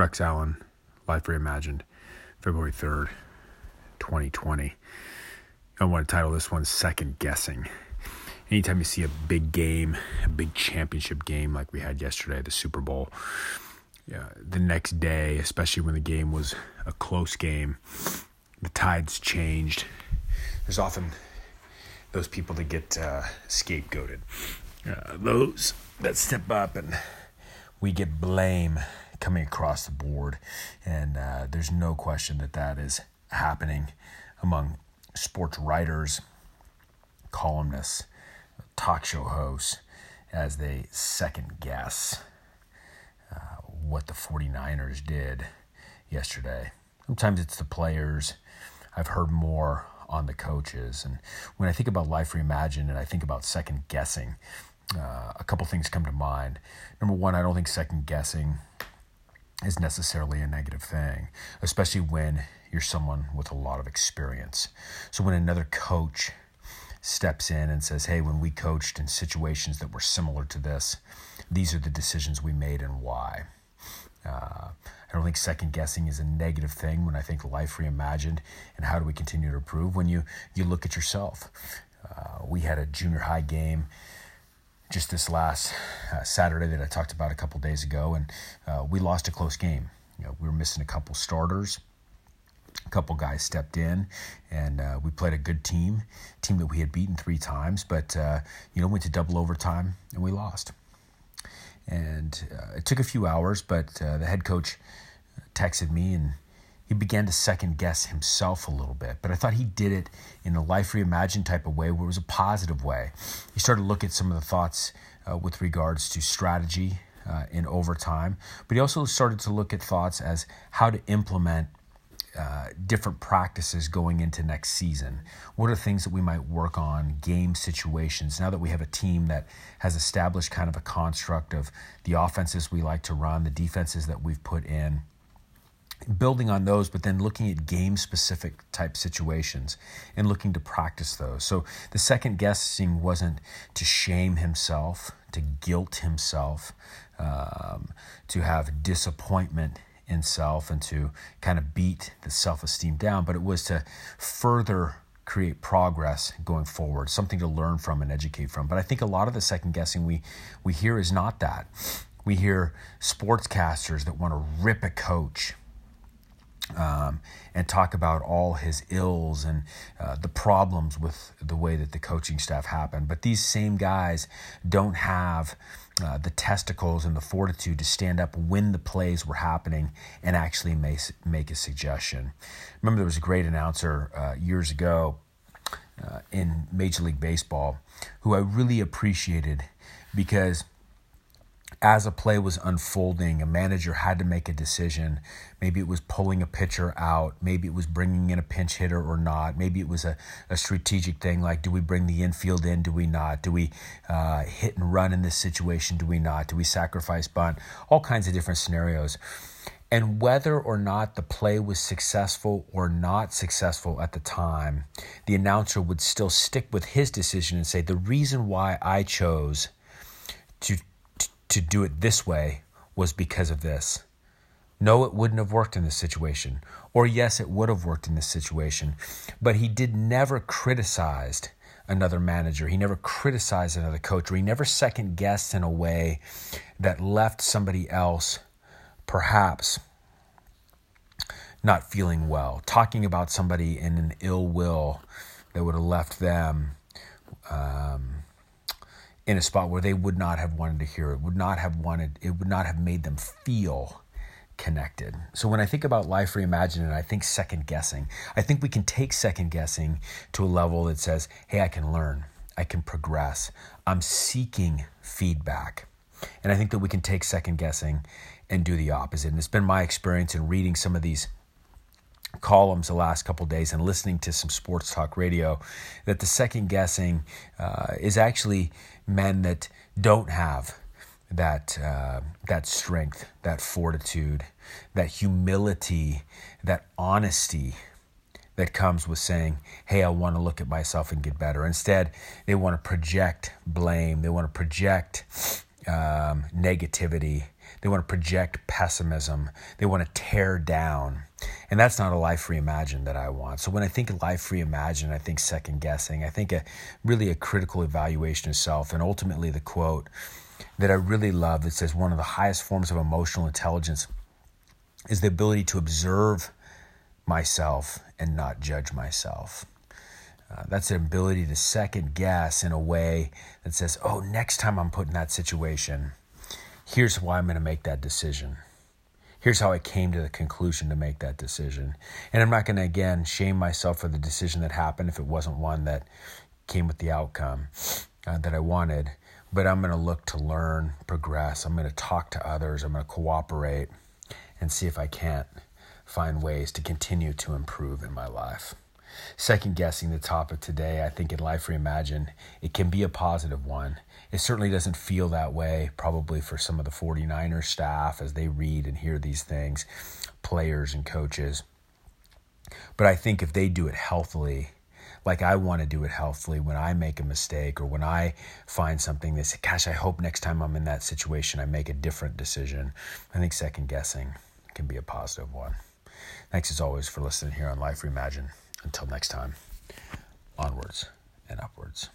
Rex Allen, Life Reimagined, February 3rd, 2020. I want to title this one Second Guessing. Anytime you see a big game, a big championship game like we had yesterday, the Super Bowl, yeah, the next day, especially when the game was a close game, the tides changed. There's often those people that get uh, scapegoated, uh, those that step up and we get blame coming across the board. And uh, there's no question that that is happening among sports writers, columnists, talk show hosts as they second guess uh, what the 49ers did yesterday. Sometimes it's the players. I've heard more on the coaches. And when I think about Life Reimagined and I think about second guessing, uh, a couple things come to mind. Number one, I don't think second guessing is necessarily a negative thing, especially when you're someone with a lot of experience. So when another coach steps in and says, Hey, when we coached in situations that were similar to this, these are the decisions we made and why. Uh, I don't think second guessing is a negative thing when I think life reimagined and how do we continue to improve when you, you look at yourself. Uh, we had a junior high game just this last uh, Saturday that I talked about a couple days ago, and uh, we lost a close game. You know, we were missing a couple starters. A couple guys stepped in, and uh, we played a good team, team that we had beaten three times, but uh, you know went to double overtime and we lost. And uh, it took a few hours, but uh, the head coach texted me and he began to second guess himself a little bit. But I thought he did it in a life reimagined type of way where it was a positive way. He started to look at some of the thoughts uh, with regards to strategy uh, in overtime, but he also started to look at thoughts as how to implement uh, different practices going into next season? What are things that we might work on, game situations? Now that we have a team that has established kind of a construct of the offenses we like to run, the defenses that we've put in, building on those, but then looking at game specific type situations and looking to practice those. So the second guessing wasn't to shame himself, to guilt himself, um, to have disappointment in self and to kind of beat the self esteem down, but it was to further create progress going forward, something to learn from and educate from. But I think a lot of the second guessing we, we hear is not that. We hear sportscasters that want to rip a coach um, and talk about all his ills and uh, the problems with the way that the coaching staff happened. But these same guys don't have uh, the testicles and the fortitude to stand up when the plays were happening and actually make, make a suggestion. Remember, there was a great announcer uh, years ago uh, in Major League Baseball who I really appreciated because as a play was unfolding, a manager had to make a decision. Maybe it was pulling a pitcher out. Maybe it was bringing in a pinch hitter or not. Maybe it was a, a strategic thing like do we bring the infield in? Do we not? Do we uh, hit and run in this situation? Do we not? Do we sacrifice bunt? All kinds of different scenarios. And whether or not the play was successful or not successful at the time, the announcer would still stick with his decision and say, The reason why I chose to to do it this way was because of this. No, it wouldn't have worked in this situation. Or yes, it would have worked in this situation. But he did never criticized another manager. He never criticized another coach, or he never second guessed in a way that left somebody else perhaps not feeling well, talking about somebody in an ill will that would have left them um, in a spot where they would not have wanted to hear it, would not have wanted, it would not have made them feel connected. So when I think about life reimagined, I think second guessing. I think we can take second guessing to a level that says, hey, I can learn, I can progress, I'm seeking feedback. And I think that we can take second guessing and do the opposite. And it's been my experience in reading some of these columns the last couple days and listening to some sports talk radio that the second guessing uh, is actually men that don't have that uh, that strength, that fortitude, that humility, that honesty that comes with saying, "Hey, I want to look at myself and get better." Instead, they want to project blame. They want to project um, negativity. They want to project pessimism. They want to tear down. And that's not a life reimagined that I want. So when I think life reimagined, I think second guessing. I think a really a critical evaluation of self. And ultimately, the quote that I really love that says one of the highest forms of emotional intelligence is the ability to observe myself and not judge myself. Uh, that's an ability to second guess in a way that says, oh, next time I'm put in that situation, here's why I'm going to make that decision. Here's how I came to the conclusion to make that decision. And I'm not going to, again, shame myself for the decision that happened if it wasn't one that came with the outcome uh, that I wanted. But I'm going to look to learn, progress. I'm going to talk to others. I'm going to cooperate and see if I can't find ways to continue to improve in my life. Second guessing the topic today, I think in Life Reimagined, it can be a positive one. It certainly doesn't feel that way, probably for some of the 49ers staff as they read and hear these things, players and coaches. But I think if they do it healthily, like I want to do it healthily when I make a mistake or when I find something that, say, gosh, I hope next time I'm in that situation I make a different decision. I think second guessing can be a positive one. Thanks as always for listening here on Life Reimagined. Until next time, onwards and upwards.